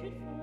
stood for.